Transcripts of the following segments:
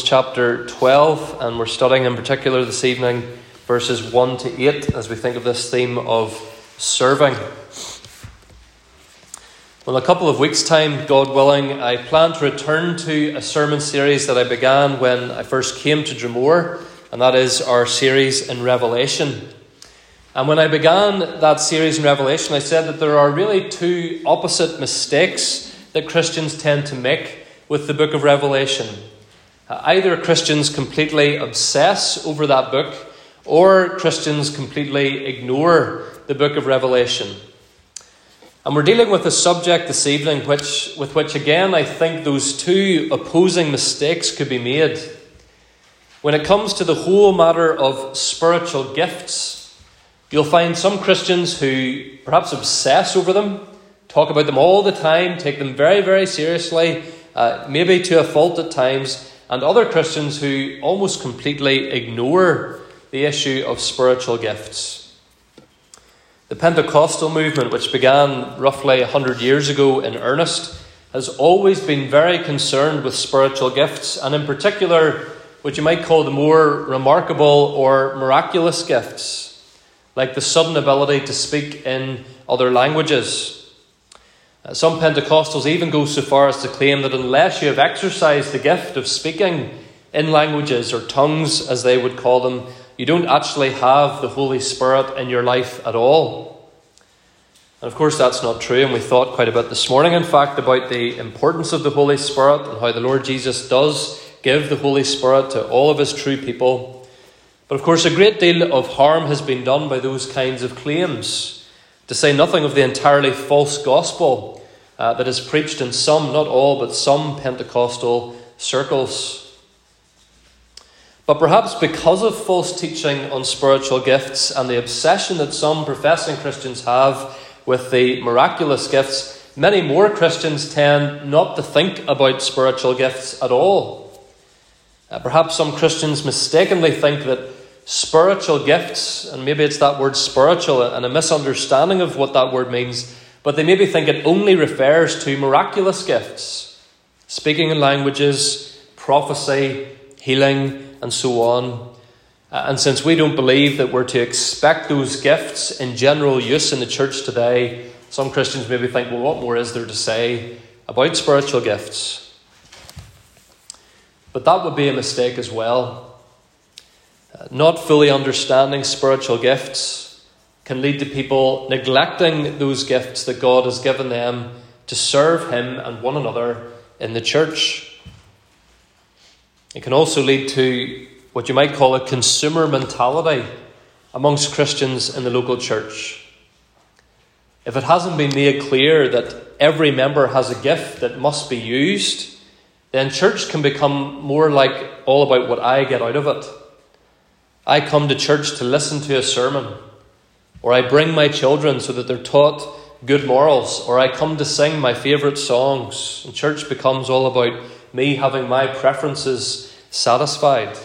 chapter 12, and we're studying in particular this evening verses 1 to 8 as we think of this theme of serving. Well, in a couple of weeks' time, God willing, I plan to return to a sermon series that I began when I first came to Dromore, and that is our series in Revelation. And when I began that series in Revelation, I said that there are really two opposite mistakes that Christians tend to make with the book of Revelation. Uh, either Christians completely obsess over that book, or Christians completely ignore the book of Revelation. And we're dealing with a subject this evening which, with which, again, I think those two opposing mistakes could be made. When it comes to the whole matter of spiritual gifts, you'll find some Christians who perhaps obsess over them, talk about them all the time, take them very, very seriously, uh, maybe to a fault at times, and other Christians who almost completely ignore the issue of spiritual gifts. The Pentecostal movement, which began roughly 100 years ago in earnest, has always been very concerned with spiritual gifts, and in particular, what you might call the more remarkable or miraculous gifts, like the sudden ability to speak in other languages some Pentecostals even go so far as to claim that unless you have exercised the gift of speaking in languages or tongues, as they would call them, you don't actually have the Holy Spirit in your life at all. And of course, that's not true, and we thought quite a bit this morning, in fact, about the importance of the Holy Spirit and how the Lord Jesus does give the Holy Spirit to all of his true people. But of course, a great deal of harm has been done by those kinds of claims to say nothing of the entirely false gospel uh, that is preached in some, not all, but some Pentecostal circles. But perhaps because of false teaching on spiritual gifts and the obsession that some professing Christians have with the miraculous gifts, many more Christians tend not to think about spiritual gifts at all. Uh, perhaps some Christians mistakenly think that spiritual gifts, and maybe it's that word spiritual and a misunderstanding of what that word means, but they maybe think it only refers to miraculous gifts, speaking in languages, prophecy, healing, and so on. Uh, and since we don't believe that we're to expect those gifts in general use in the church today, some Christians maybe think, well, what more is there to say about spiritual gifts? But that would be a mistake as well Uh, not fully understanding spiritual gifts can lead to people neglecting those gifts that God has given them to serve Him and one another in the church. It can also lead to what you might call a consumer mentality amongst Christians in the local church. If it hasn't been made clear that every member has a gift that must be used, then church can become more like all about what I get out of it I come to church to listen to a sermon, or I bring my children so that they're taught good morals, or I come to sing my favourite songs. And church becomes all about me having my preferences satisfied.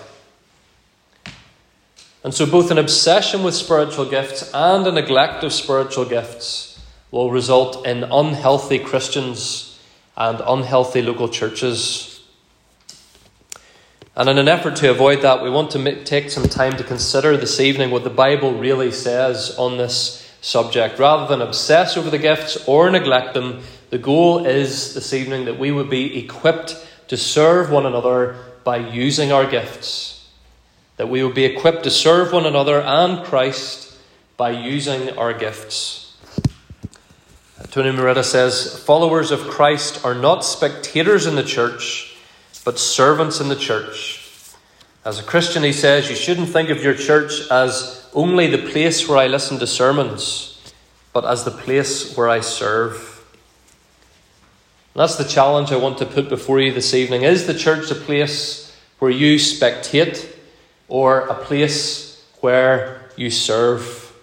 And so, both an obsession with spiritual gifts and a neglect of spiritual gifts will result in unhealthy Christians and unhealthy local churches. And in an effort to avoid that, we want to take some time to consider this evening what the Bible really says on this subject. Rather than obsess over the gifts or neglect them, the goal is this evening that we would be equipped to serve one another by using our gifts. That we would be equipped to serve one another and Christ by using our gifts. Tony Merida says followers of Christ are not spectators in the church but servants in the church. As a Christian, he says, you shouldn't think of your church as only the place where I listen to sermons, but as the place where I serve. That's the challenge I want to put before you this evening. Is the church a place where you spectate or a place where you serve?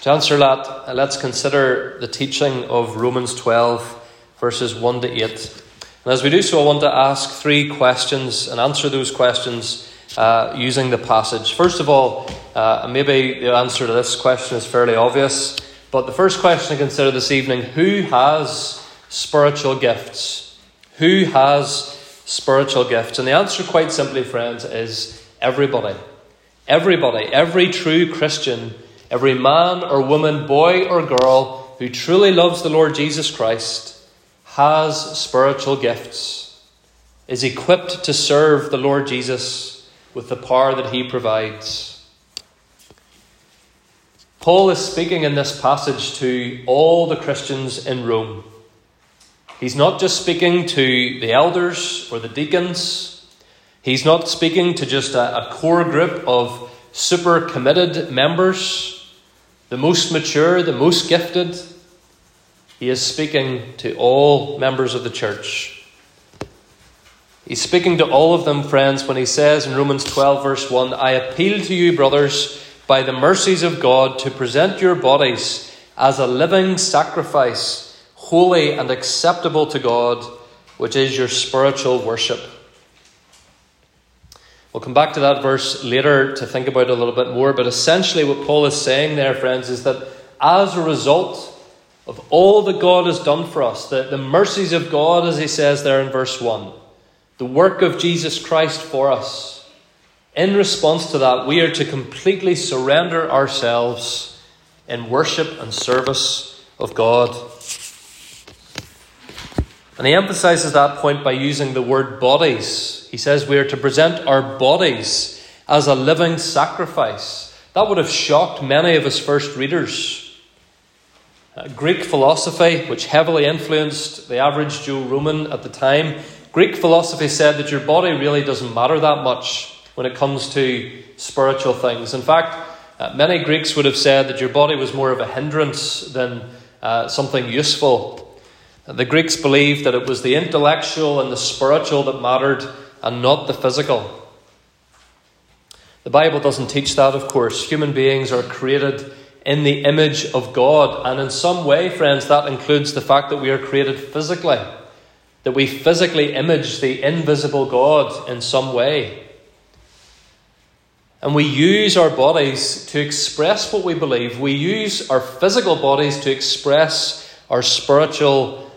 To answer that, uh, let's consider the teaching of Romans 12, verses 1 to 8. And as we do so, I want to ask three questions and answer those questions uh, using the passage. First of all, uh, maybe the answer to this question is fairly obvious, but the first question to consider this evening who has spiritual gifts? Who has spiritual gifts? And the answer, quite simply, friends, is everybody. Everybody, every true Christian, every man or woman, boy or girl who truly loves the Lord Jesus Christ has spiritual gifts, is equipped to serve the Lord Jesus with the power that he provides. Paul is speaking in this passage to all the Christians in Rome. He's not just speaking to the elders or the deacons. He's not speaking to just a, a core group of super committed members, the most mature, the most gifted. He is speaking to all members of the church. He's speaking to all of them, friends, when he says in Romans 12, verse 1 I appeal to you, brothers, by the mercies of God, to present your bodies as a living sacrifice, holy and acceptable to God, which is your spiritual worship. We'll come back to that verse later to think about it a little bit more, but essentially, what Paul is saying there, friends, is that as a result of all that God has done for us, the, the mercies of God, as he says there in verse 1, the work of Jesus Christ for us. In response to that, we are to completely surrender ourselves in worship and service of God. And he emphasizes that point by using the word bodies. He says we are to present our bodies as a living sacrifice. That would have shocked many of his first readers. Uh, Greek philosophy, which heavily influenced the average Joe Roman at the time, Greek philosophy said that your body really doesn't matter that much when it comes to spiritual things. In fact, uh, many Greeks would have said that your body was more of a hindrance than uh, something useful. The Greeks believed that it was the intellectual and the spiritual that mattered and not the physical. The Bible doesn't teach that, of course. Human beings are created in the image of God. And in some way, friends, that includes the fact that we are created physically, that we physically image the invisible God in some way. And we use our bodies to express what we believe. We use our physical bodies to express our spiritual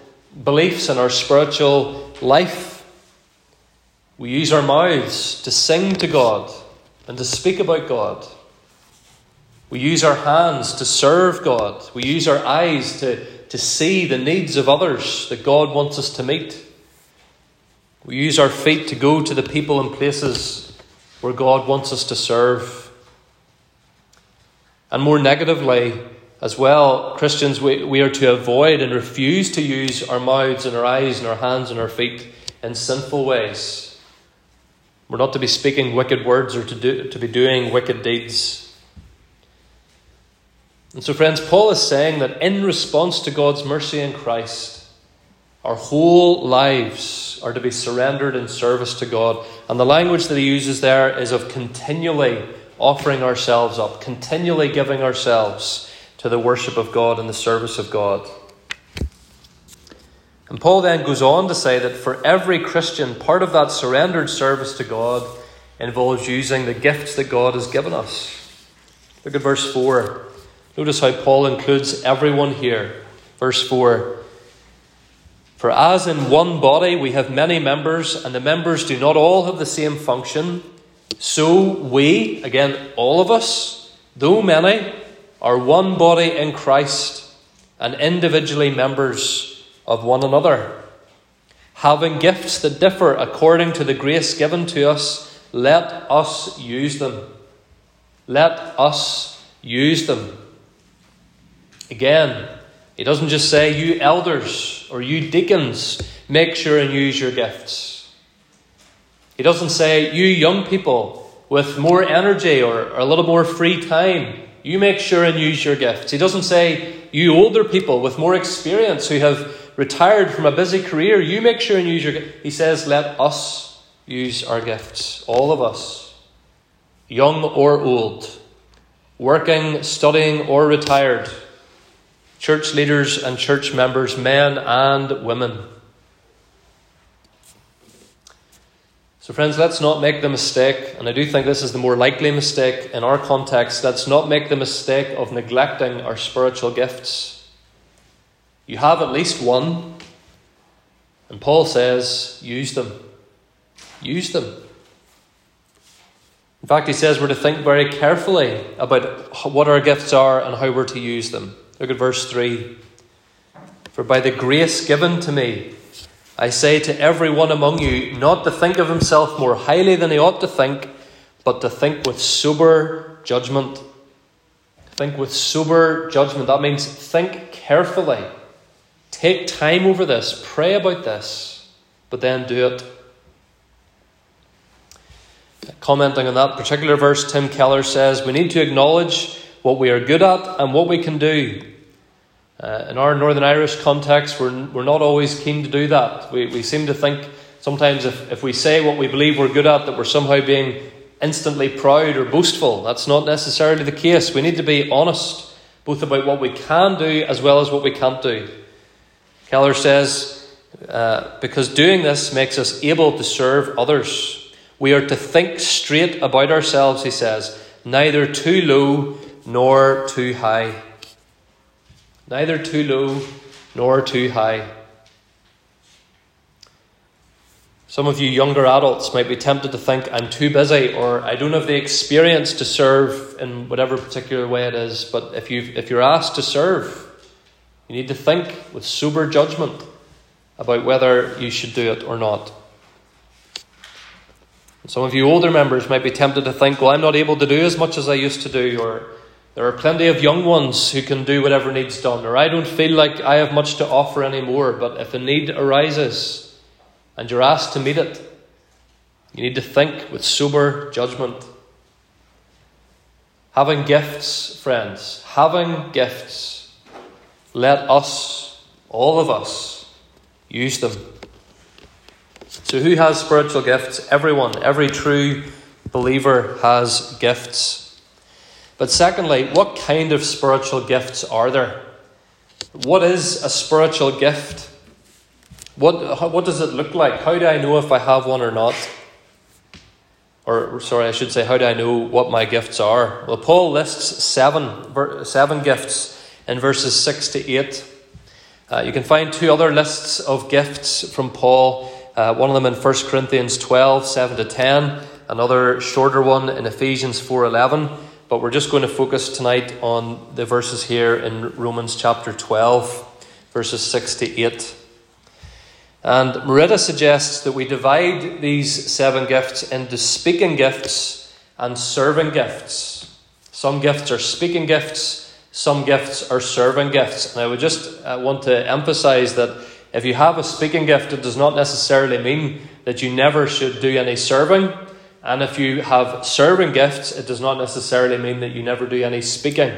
beliefs and our spiritual life. We use our mouths to sing to God and to speak about God. We use our hands to serve God. We use our eyes to, to see the needs of others that God wants us to meet. We use our feet to go to the people and places where God wants us to serve. And more negatively, as well, Christians, we, we are to avoid and refuse to use our mouths and our eyes and our hands and our feet in sinful ways. We're not to be speaking wicked words or to, do, to be doing wicked deeds. And so, friends, Paul is saying that in response to God's mercy in Christ, our whole lives are to be surrendered in service to God. And the language that he uses there is of continually offering ourselves up, continually giving ourselves to the worship of God and the service of God. And Paul then goes on to say that for every Christian, part of that surrendered service to God involves using the gifts that God has given us. Look at verse 4. Notice how Paul includes everyone here. Verse 4 For as in one body we have many members, and the members do not all have the same function, so we, again, all of us, though many, are one body in Christ and individually members of one another. Having gifts that differ according to the grace given to us, let us use them. Let us use them. Again, he doesn't just say, you elders or you deacons, make sure and use your gifts. He doesn't say, you young people with more energy or, or a little more free time, you make sure and use your gifts. He doesn't say, you older people with more experience who have retired from a busy career, you make sure and use your gifts. He says, let us use our gifts, all of us, young or old, working, studying, or retired church leaders and church members, men and women. So, friends, let's not make the mistake, and I do think this is the more likely mistake in our context, let's not make the mistake of neglecting our spiritual gifts. You have at least one, and Paul says, use them. use them. In fact, he says we're to think very carefully about what our gifts are and how we're to use them. Look at verse 3. For by the grace given to me, I say to every one among you, not to think of himself more highly than he ought to think, but to think with sober judgment. Think with sober judgment. That means think carefully. Take time over this. Pray about this. But then do it. Commenting on that particular verse, Tim Keller says, We need to acknowledge what we are good at and what we can do. Uh, in our Northern Irish context, we're, we're not always keen to do that. We, we seem to think sometimes if, if we say what we believe we're good at, that we're somehow being instantly proud or boastful. That's not necessarily the case. We need to be honest, both about what we can do as well as what we can't do. Keller says, uh, because doing this makes us able to serve others. We are to think straight about ourselves, he says, neither too low nor too high. Neither too low nor too high. Some of you younger adults might be tempted to think, I'm too busy or I don't have the experience to serve in whatever particular way it is. But if, you if you're asked to serve, you need to think with sober judgment about whether you should do it or not. Some of you older members might be tempted to think, well, I'm not able to do as much as I used to do, or there are plenty of young ones who can do whatever needs done, or I don't feel like I have much to offer anymore. But if a need arises, and you're asked to meet it, you need to think with sober judgment. Having gifts, friends, having gifts, let us, all of us, use them. So, who has spiritual gifts? Everyone, every true believer has gifts. But secondly, what kind of spiritual gifts are there? What is a spiritual gift? What, what does it look like? How do I know if I have one or not? Or, sorry, I should say, how do I know what my gifts are? Well, Paul lists seven, seven gifts in verses 6 to 8. Uh, you can find two other lists of gifts from Paul, uh, one of them in 1 Corinthians 12, 7 to 10, another shorter one in Ephesians 4, 11. But we're just going to focus tonight on the verses here in Romans chapter 12, verses 6 to 8. And Merida suggests that we divide these seven gifts into speaking gifts and serving gifts. Some gifts are speaking gifts, some gifts are serving gifts. And I would just uh, want to emphasize that if you have a speaking gift, it does not necessarily mean that you never should do any serving. And if you have serving gifts, it does not necessarily mean that you never do any speaking.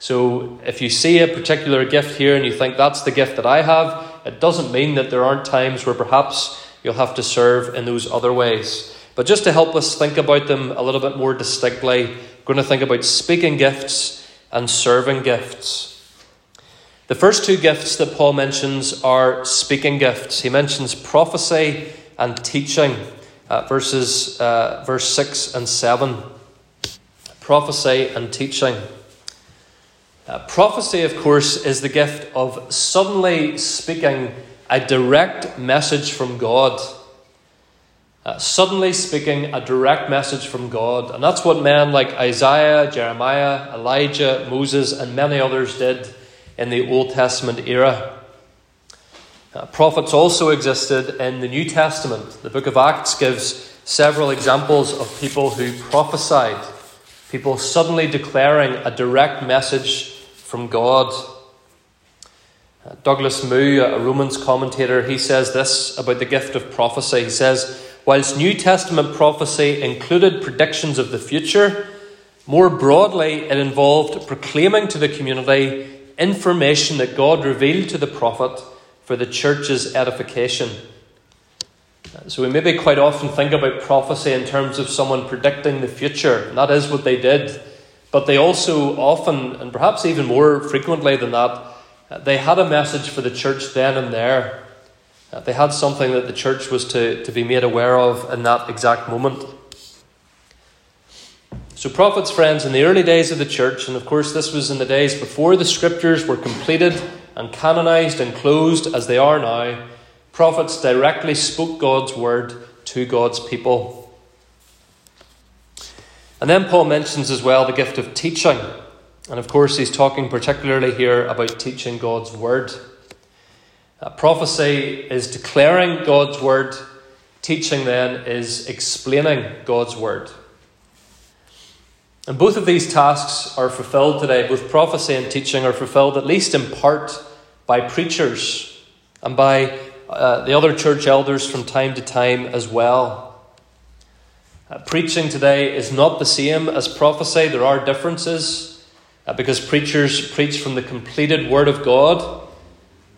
So if you see a particular gift here and you think that's the gift that I have, it doesn't mean that there aren't times where perhaps you'll have to serve in those other ways. But just to help us think about them a little bit more distinctly, we're going to think about speaking gifts and serving gifts. The first two gifts that Paul mentions are speaking gifts. He mentions prophecy and teaching, uh, verses uh, verse six and seven. Prophecy and teaching. Uh, prophecy, of course, is the gift of suddenly speaking a direct message from God. Uh, suddenly speaking a direct message from God. And that's what men like Isaiah, Jeremiah, Elijah, Moses, and many others did in the Old Testament era. Uh, prophets also existed in the New Testament. The book of Acts gives several examples of people who prophesied, people suddenly declaring a direct message from God. Uh, Douglas Moo, a Romans commentator, he says this about the gift of prophecy. He says, Whilst New Testament prophecy included predictions of the future, more broadly it involved proclaiming to the community information that God revealed to the prophet for the church's edification. So we maybe quite often think about prophecy in terms of someone predicting the future, and that is what they did. But they also often, and perhaps even more frequently than that, uh, they had a message for the church then and there. Uh, they had something that the church was to, to be made aware of in that exact moment. So, prophets, friends, in the early days of the church, and of course, this was in the days before the scriptures were completed and canonized and closed as they are now, prophets directly spoke God's word to God's people. And then Paul mentions as well the gift of teaching. And of course, he's talking particularly here about teaching God's word. Prophecy is declaring God's word, teaching then is explaining God's word. And both of these tasks are fulfilled today. Both prophecy and teaching are fulfilled, at least in part, by preachers and by uh, the other church elders from time to time as well. Uh, preaching today is not the same as prophecy. There are differences uh, because preachers preach from the completed Word of God.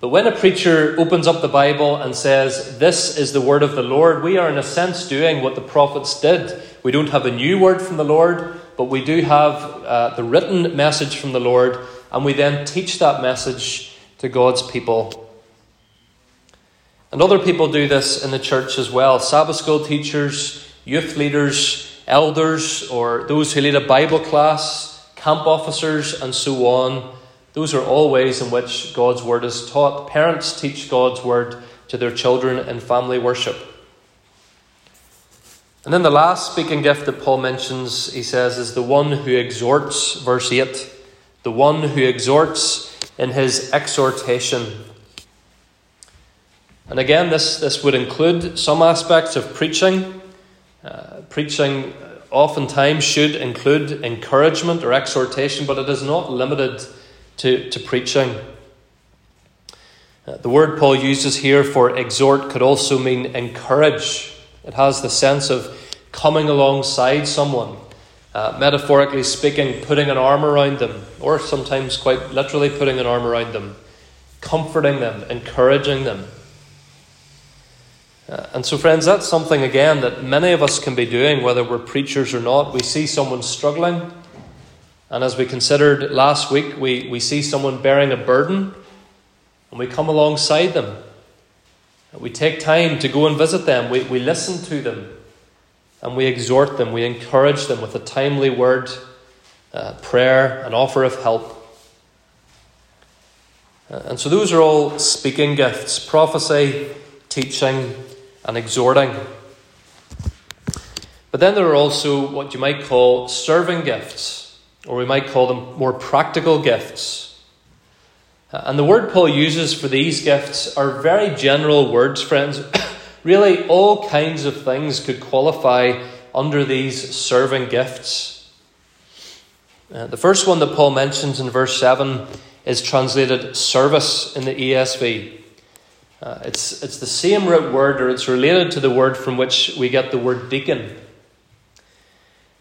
But when a preacher opens up the Bible and says, This is the Word of the Lord, we are in a sense doing what the prophets did. We don't have a new word from the Lord, but we do have uh, the written message from the Lord, and we then teach that message to God's people. And other people do this in the church as well Sabbath school teachers, youth leaders, elders, or those who lead a Bible class, camp officers, and so on. Those are all ways in which God's word is taught. Parents teach God's word to their children in family worship. And then the last speaking gift that Paul mentions, he says, is the one who exhorts, verse 8, the one who exhorts in his exhortation. And again, this, this would include some aspects of preaching. Uh, preaching oftentimes should include encouragement or exhortation, but it is not limited to, to preaching. Uh, the word Paul uses here for exhort could also mean encourage. It has the sense of coming alongside someone, uh, metaphorically speaking, putting an arm around them, or sometimes quite literally putting an arm around them, comforting them, encouraging them. Uh, and so, friends, that's something again that many of us can be doing, whether we're preachers or not. We see someone struggling, and as we considered last week, we, we see someone bearing a burden, and we come alongside them. We take time to go and visit them, we, we listen to them, and we exhort them, we encourage them with a timely word, uh, prayer, an offer of help. Uh, and so, those are all speaking gifts prophecy, teaching, and exhorting. But then there are also what you might call serving gifts, or we might call them more practical gifts. Uh, and the word Paul uses for these gifts are very general words, friends. really, all kinds of things could qualify under these serving gifts. Uh, the first one that Paul mentions in verse 7 is translated service in the ESV. Uh, it's, it's the same root word, or it's related to the word from which we get the word deacon.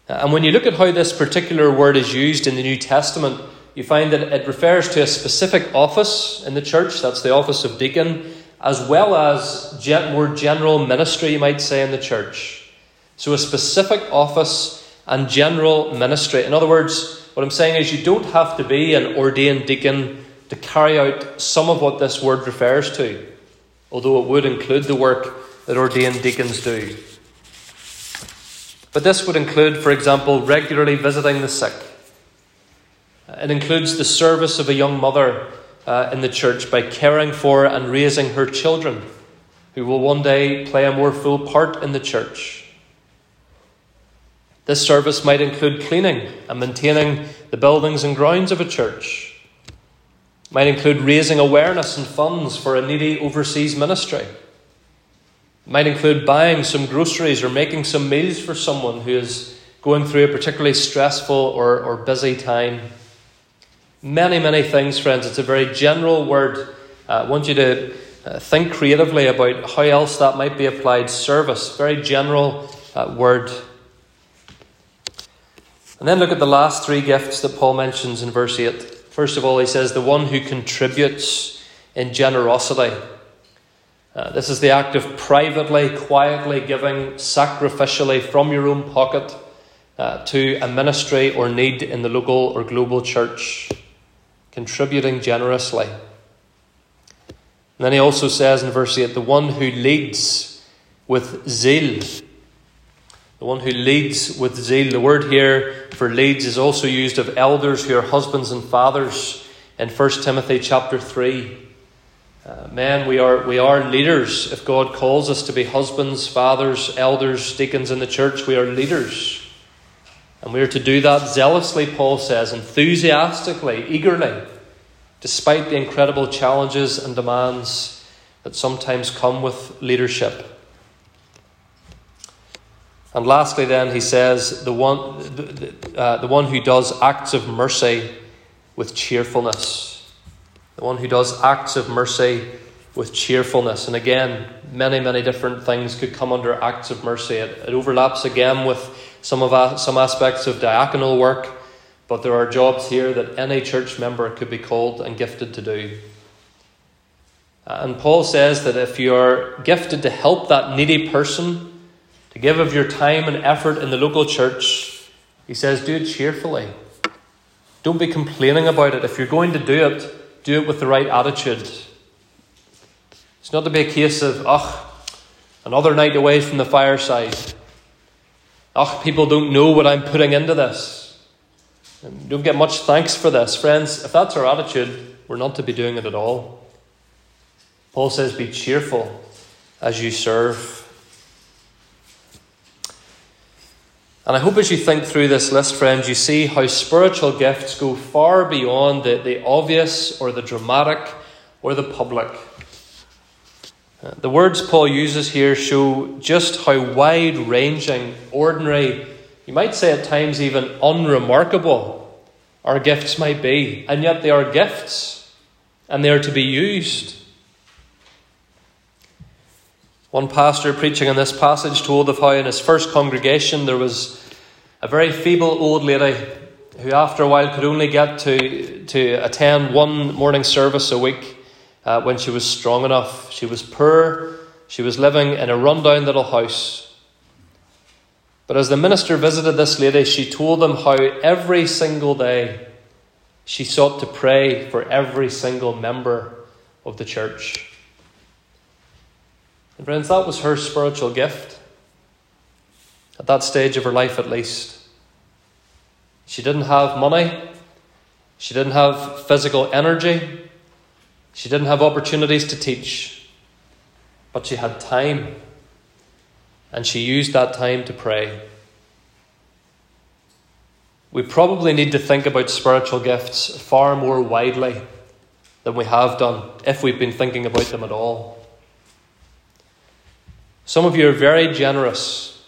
Uh, and when you look at how this particular word is used in the New Testament, you find that it refers to a specific office in the church, that's the office of deacon, as well as more general ministry, you might say, in the church. So, a specific office and general ministry. In other words, what I'm saying is you don't have to be an ordained deacon to carry out some of what this word refers to although it would include the work that ordained deacons do. But this would include, for example, regularly visiting the sick. It includes the service of a young mother uh, in the church by caring for and raising her children, who will one day play a more full part in the church. This service might include cleaning and maintaining the buildings and grounds of a church It might include raising awareness and funds for a needy overseas ministry. It might include buying some groceries or making some meals for someone who is going through a particularly stressful or, or busy time. Many, many things, friends. It's a very general word. Uh, I want you to uh, think creatively about how else that might be applied. Service, very general uh, word. And then look at the last three gifts that Paul mentions in verse 8. First of all, he says, the one who contributes in generosity. Uh, this is the act of privately, quietly giving sacrificially from your own pocket uh, to a ministry or need in the local or global church, contributing generously. And then he also says in verse 8, the one who leads with zeal the one who leads with zeal. The word here for leads is also used of elders who are husbands and fathers in 1 Timothy chapter 3. Uh, men, we are, we are leaders. If God calls us to be husbands, fathers, elders, deacons in the church, we are leaders. And we are to do that zealously, Paul says, enthusiastically, eagerly, despite the incredible challenges and demands that sometimes come with leadership. And lastly, then, he says, the one, the, uh, the one who does acts of mercy with cheerfulness. The one who does acts of mercy with cheerfulness. And again, many, many different things could come under acts of mercy. It, it overlaps again with some, of, some aspects of diaconal work, but there are jobs here that any church member could be called and gifted to do. And Paul says that if you're gifted to help that needy person, to give of your time and effort in the local church, he says, do it cheerfully. Don't be complaining about it. If you're going to do it, do it with the right attitude. It's not to be a case of, ugh, another night away from the fireside. Ugh, people don't know what I'm putting into this. And don't get much thanks for this. Friends, if that's our attitude, we're not to be doing it at all. Paul says, Be cheerful as you serve. And I hope as you think through this list, friends, you see how spiritual gifts go far beyond the, the obvious or the dramatic or the public. The words Paul uses here show just how wide ranging, ordinary, you might say at times even unremarkable, our gifts might be. And yet they are gifts, and they are to be used. One pastor preaching on this passage told of how in his first congregation there was a very feeble old lady who, after a while, could only get to, to attend one morning service a week uh, when she was strong enough. She was poor, she was living in a rundown little house. But as the minister visited this lady, she told them how every single day she sought to pray for every single member of the church. And friends, that was her spiritual gift. At that stage of her life, at least. She didn't have money. She didn't have physical energy. She didn't have opportunities to teach. But she had time. And she used that time to pray. We probably need to think about spiritual gifts far more widely than we have done, if we've been thinking about them at all. Some of you are very generous.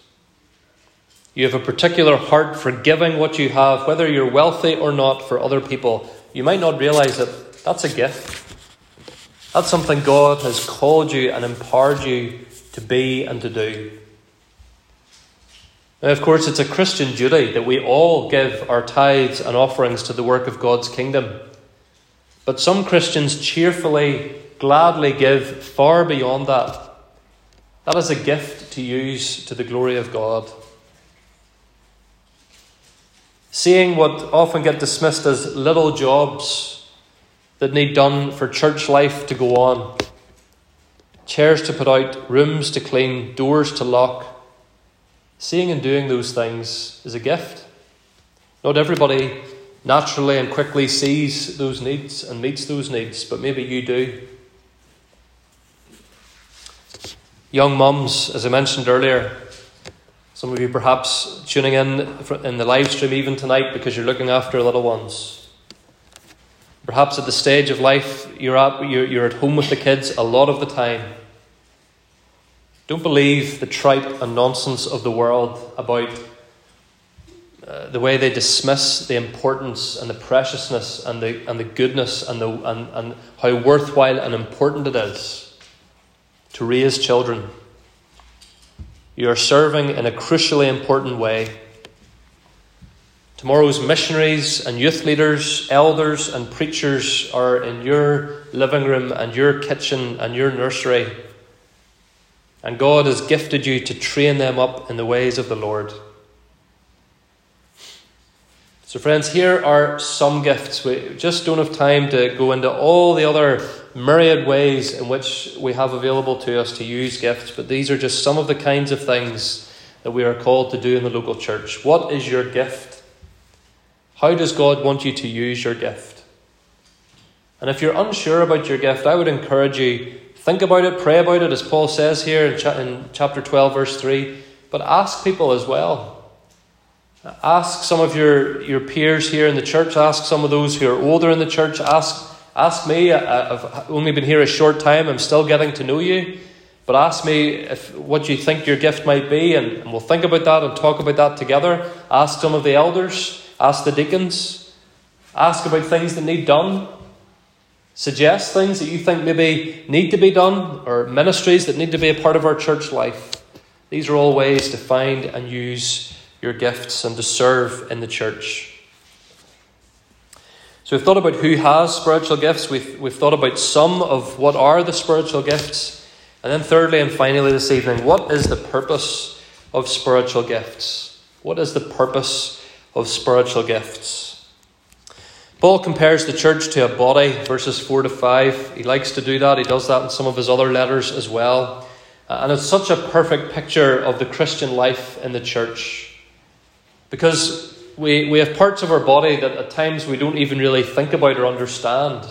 You have a particular heart for giving what you have, whether you're wealthy or not, for other people. You might not realize that that's a gift. That's something God has called you and empowered you to be and to do. Now, of course, it's a Christian duty that we all give our tithes and offerings to the work of God's kingdom. But some Christians cheerfully, gladly give far beyond that. That is a gift to use to the glory of God. Seeing what often get dismissed as little jobs that need done for church life to go on chairs to put out, rooms to clean, doors to lock. Seeing and doing those things is a gift. Not everybody naturally and quickly sees those needs and meets those needs, but maybe you do. Young mums, as I mentioned earlier, some of you perhaps tuning in in the live stream even tonight because you're looking after little ones. Perhaps at the stage of life you're at, you're at home with the kids a lot of the time. Don't believe the tripe and nonsense of the world about uh, the way they dismiss the importance and the preciousness and the, and the goodness and, the, and, and how worthwhile and important it is to raise children. You are serving in a crucially important way. Tomorrow's missionaries and youth leaders, elders and preachers are in your living room and your kitchen and your nursery. And God has gifted you to train them up in the ways of the Lord. So, friends, here are some gifts. We just don't have time to go into all the other myriad ways in which we have available to us to use gifts, but these are just some of the kinds of things that we are called to do in the local church. What is your gift? How does God want you to use your gift? And if you're unsure about your gift, I would encourage you think about it, pray about it, as Paul says here in, cha- in chapter 12, verse 3. But ask people as well. Ask some of your, your peers here in the church, ask some of those who are older in the church, ask, ask me. Uh, uh, I've only been here a short time, I'm still getting to know you. But ask me if what you think your gift might be, and, and we'll think about that and talk about that together. Ask some of the elders, ask the deacons, ask about things that need done. Suggest things that you think maybe need to be done, or ministries that need to be a part of our church life. These are all ways to find and use your gifts and to serve in the church. So we've thought about who has spiritual gifts, we've, we've thought about some of what are the spiritual gifts. And then, thirdly and finally, this evening, what is the purpose of spiritual gifts? What is the purpose of spiritual gifts? Paul compares the church to a body, verses 4 to 5. He likes to do that. He does that in some of his other letters as well. Uh, and it's such a perfect picture of the Christian life in the church. Because we, we have parts of our body that at times we don't even really think about or understand.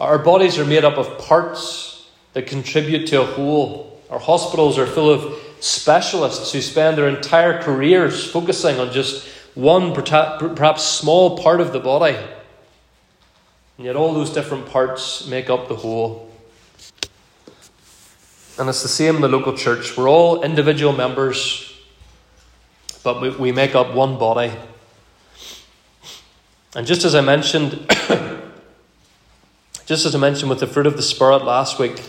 Our bodies are made up of parts that contribute to a whole. Our hospitals are full of specialists who spend their entire careers focusing on just one, perhaps small part of the body. And yet, all those different parts make up the whole. And it's the same in the local church. We're all individual members, but we, we make up one body. And just as I mentioned, just as I mentioned with the fruit of the Spirit last week,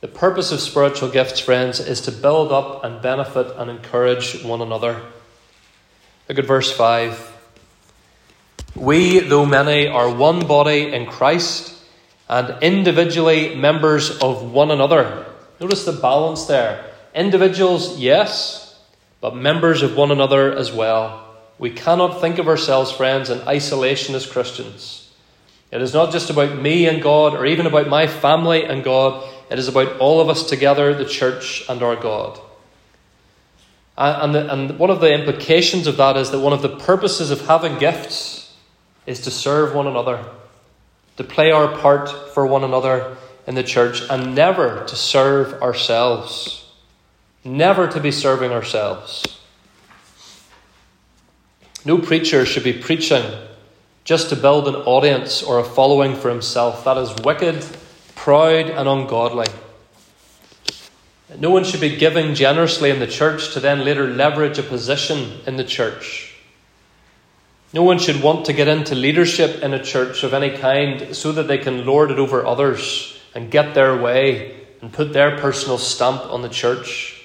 the purpose of spiritual gifts, friends, is to build up and benefit and encourage one another. Look at verse 5. We, though many, are one body in Christ and individually members of one another. Notice the balance there. Individuals, yes, but members of one another as well. We cannot think of ourselves, friends, in isolation as Christians. It is not just about me and God or even about my family and God. It is about all of us together, the church and our God. Uh, and, the, and one of the implications of that is that one of the purposes of having gifts is to serve one another, to play our part for one another in the church and never to serve ourselves. Never to be serving ourselves. No preacher should be preaching just to build an audience or a following for himself. That is wicked, proud, and ungodly. No one should be giving generously in the church to then later leverage a position in the church. No one should want to get into leadership in a church of any kind so that they can lord it over others and get their way and put their personal stamp on the church.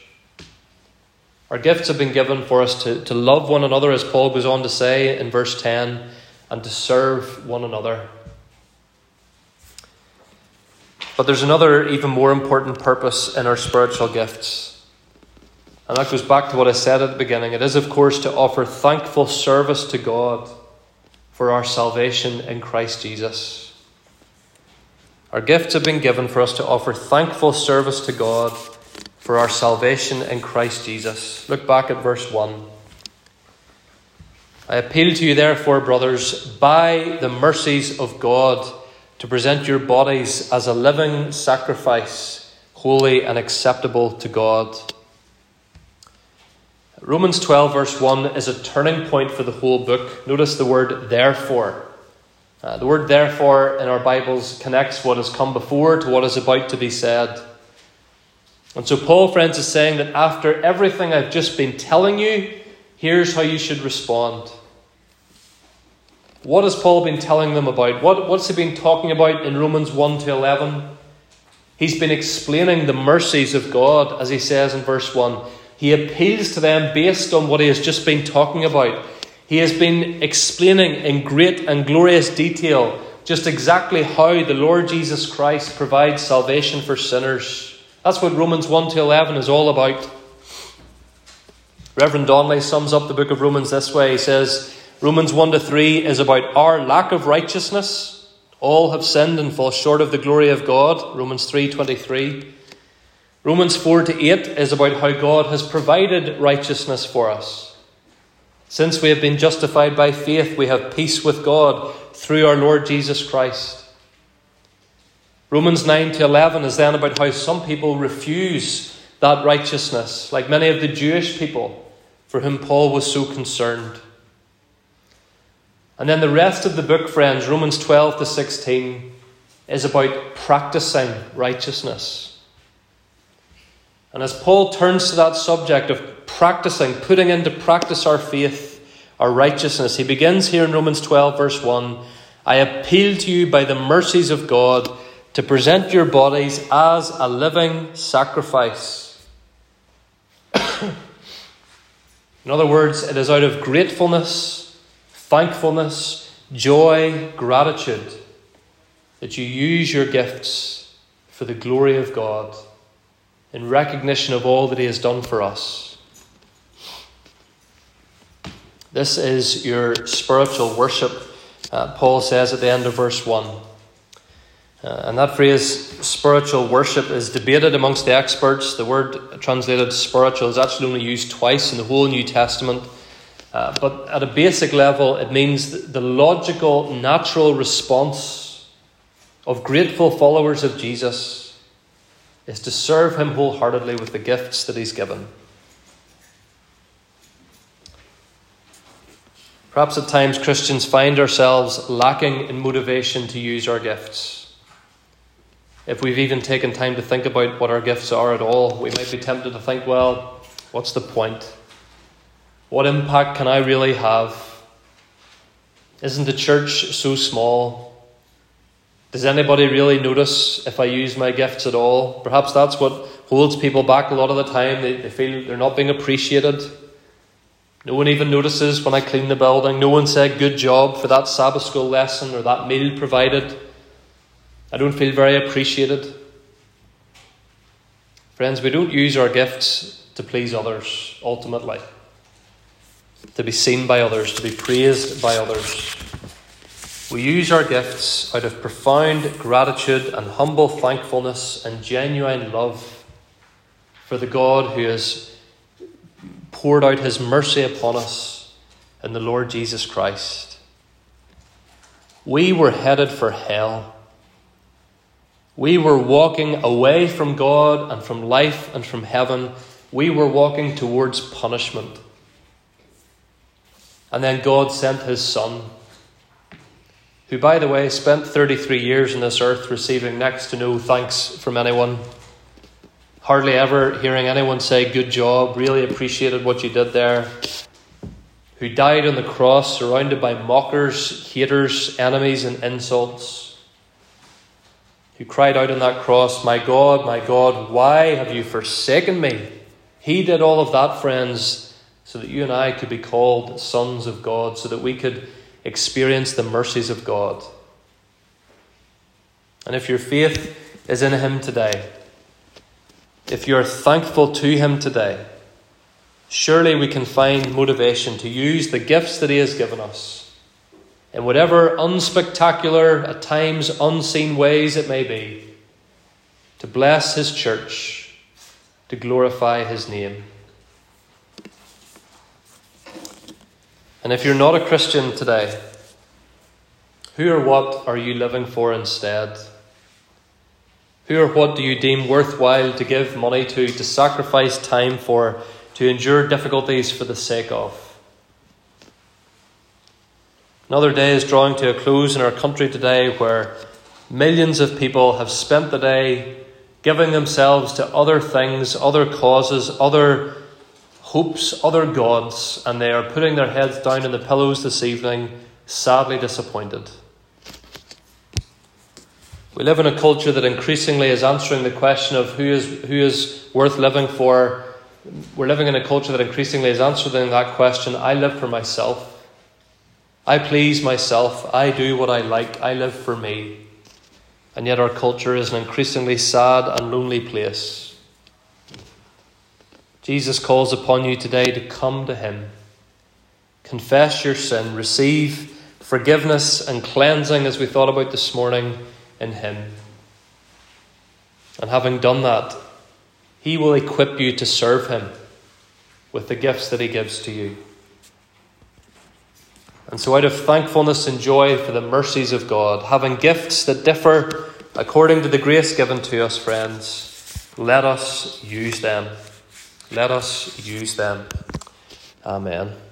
Our gifts have been given for us to, to love one another, as Paul goes on to say in verse 10, and to serve one another. But there's another, even more important purpose in our spiritual gifts. And that goes back to what I said at the beginning. It is, of course, to offer thankful service to God for our salvation in Christ Jesus. Our gifts have been given for us to offer thankful service to God for our salvation in Christ Jesus. Look back at verse 1. I appeal to you, therefore, brothers, by the mercies of God, to present your bodies as a living sacrifice, holy and acceptable to God. Romans 12, verse 1 is a turning point for the whole book. Notice the word therefore. Uh, the word therefore in our Bibles connects what has come before to what is about to be said. And so, Paul, friends, is saying that after everything I've just been telling you, here's how you should respond. What has Paul been telling them about? What, what's he been talking about in Romans 1 to 11? He's been explaining the mercies of God, as he says in verse 1. He appeals to them based on what he has just been talking about. He has been explaining in great and glorious detail just exactly how the Lord Jesus Christ provides salvation for sinners. That's what Romans 1 to 11 is all about. Reverend Donnelly sums up the book of Romans this way. He says, Romans 1 to 3 is about our lack of righteousness. All have sinned and fall short of the glory of God. Romans 3:23. Romans 4 to 8 is about how God has provided righteousness for us. Since we have been justified by faith, we have peace with God through our Lord Jesus Christ. Romans 9 to 11 is then about how some people refuse that righteousness, like many of the Jewish people for whom Paul was so concerned. And then the rest of the book, friends, Romans 12 to 16, is about practicing righteousness. And as Paul turns to that subject of practicing, putting into practice our faith, our righteousness, he begins here in Romans 12, verse 1 I appeal to you by the mercies of God to present your bodies as a living sacrifice. in other words, it is out of gratefulness, thankfulness, joy, gratitude that you use your gifts for the glory of God in recognition of all that He has done for us. This is your spiritual worship, uh, Paul says at the end of verse 1. Uh, and that phrase, spiritual worship, is debated amongst the experts. The word translated spiritual is actually only used twice in the whole New Testament. Uh, but at a basic level, it means the logical, natural response of grateful followers of Jesus is to serve Him wholeheartedly with the gifts that He's given. Perhaps at times Christians find ourselves lacking in motivation to use our gifts. If we've even taken time to think about what our gifts are at all, we might be tempted to think, well, what's the point? What impact can I really have? Isn't the church so small? Does anybody really notice if I use my gifts at all? Perhaps that's what holds people back a lot of the time. They, they feel they're not being appreciated. No one even notices when I clean the building. No one said good job for that Sabbath school lesson or that meal provided. I don't feel very appreciated. Friends, we don't use our gifts to please others, ultimately. To be seen by others, to be praised by others. We use our gifts out of profound gratitude and humble thankfulness and genuine love for the God who has poured out his mercy upon us in the Lord Jesus Christ. We were headed for hell. We were walking away from God and from life and from heaven. We were walking towards punishment. And then God sent his Son who, by the way, spent 33 years on this earth receiving next to no thanks from anyone. Hardly ever hearing anyone say, Good job, really appreciated what you did there. Who died on the cross surrounded by mockers, haters, enemies, and insults. Who cried out on that cross, My God, my God, why have you forsaken me? He did all of that, friends, so that you and I could be called sons of God, so that we could experience the mercies of God. And if your faith is in Him today, if you're thankful to Him today, surely we can find motivation to use the gifts that He has given us in whatever unspectacular, at times unseen ways it may be, to bless His church, to glorify His name. And if you're not a Christian today, who or what are you living for instead? Who or what do you deem worthwhile to give money to, to sacrifice time for, to endure difficulties for the sake of? Another day is drawing to a close in our country today where millions of people have spent the day giving themselves to other things, other causes, other hopes other gods, and they are putting their heads down in the pillows this evening, sadly disappointed. We live in a culture that increasingly is answering the question of who is, who is worth living for. We're living in a culture that increasingly is answering that question I live for myself. I please myself. I do what I like. I live for me. And yet, our culture is an increasingly sad and lonely place. Jesus calls upon you today to come to Him. Confess your sin, receive forgiveness and cleansing, as we thought about this morning, in Him. And having done that, He will equip you to serve Him with the gifts that He gives to you. And so, out of thankfulness and joy for the mercies of God, having gifts that differ according to the grace given to us, friends, let us use them. Let us use them. Amen.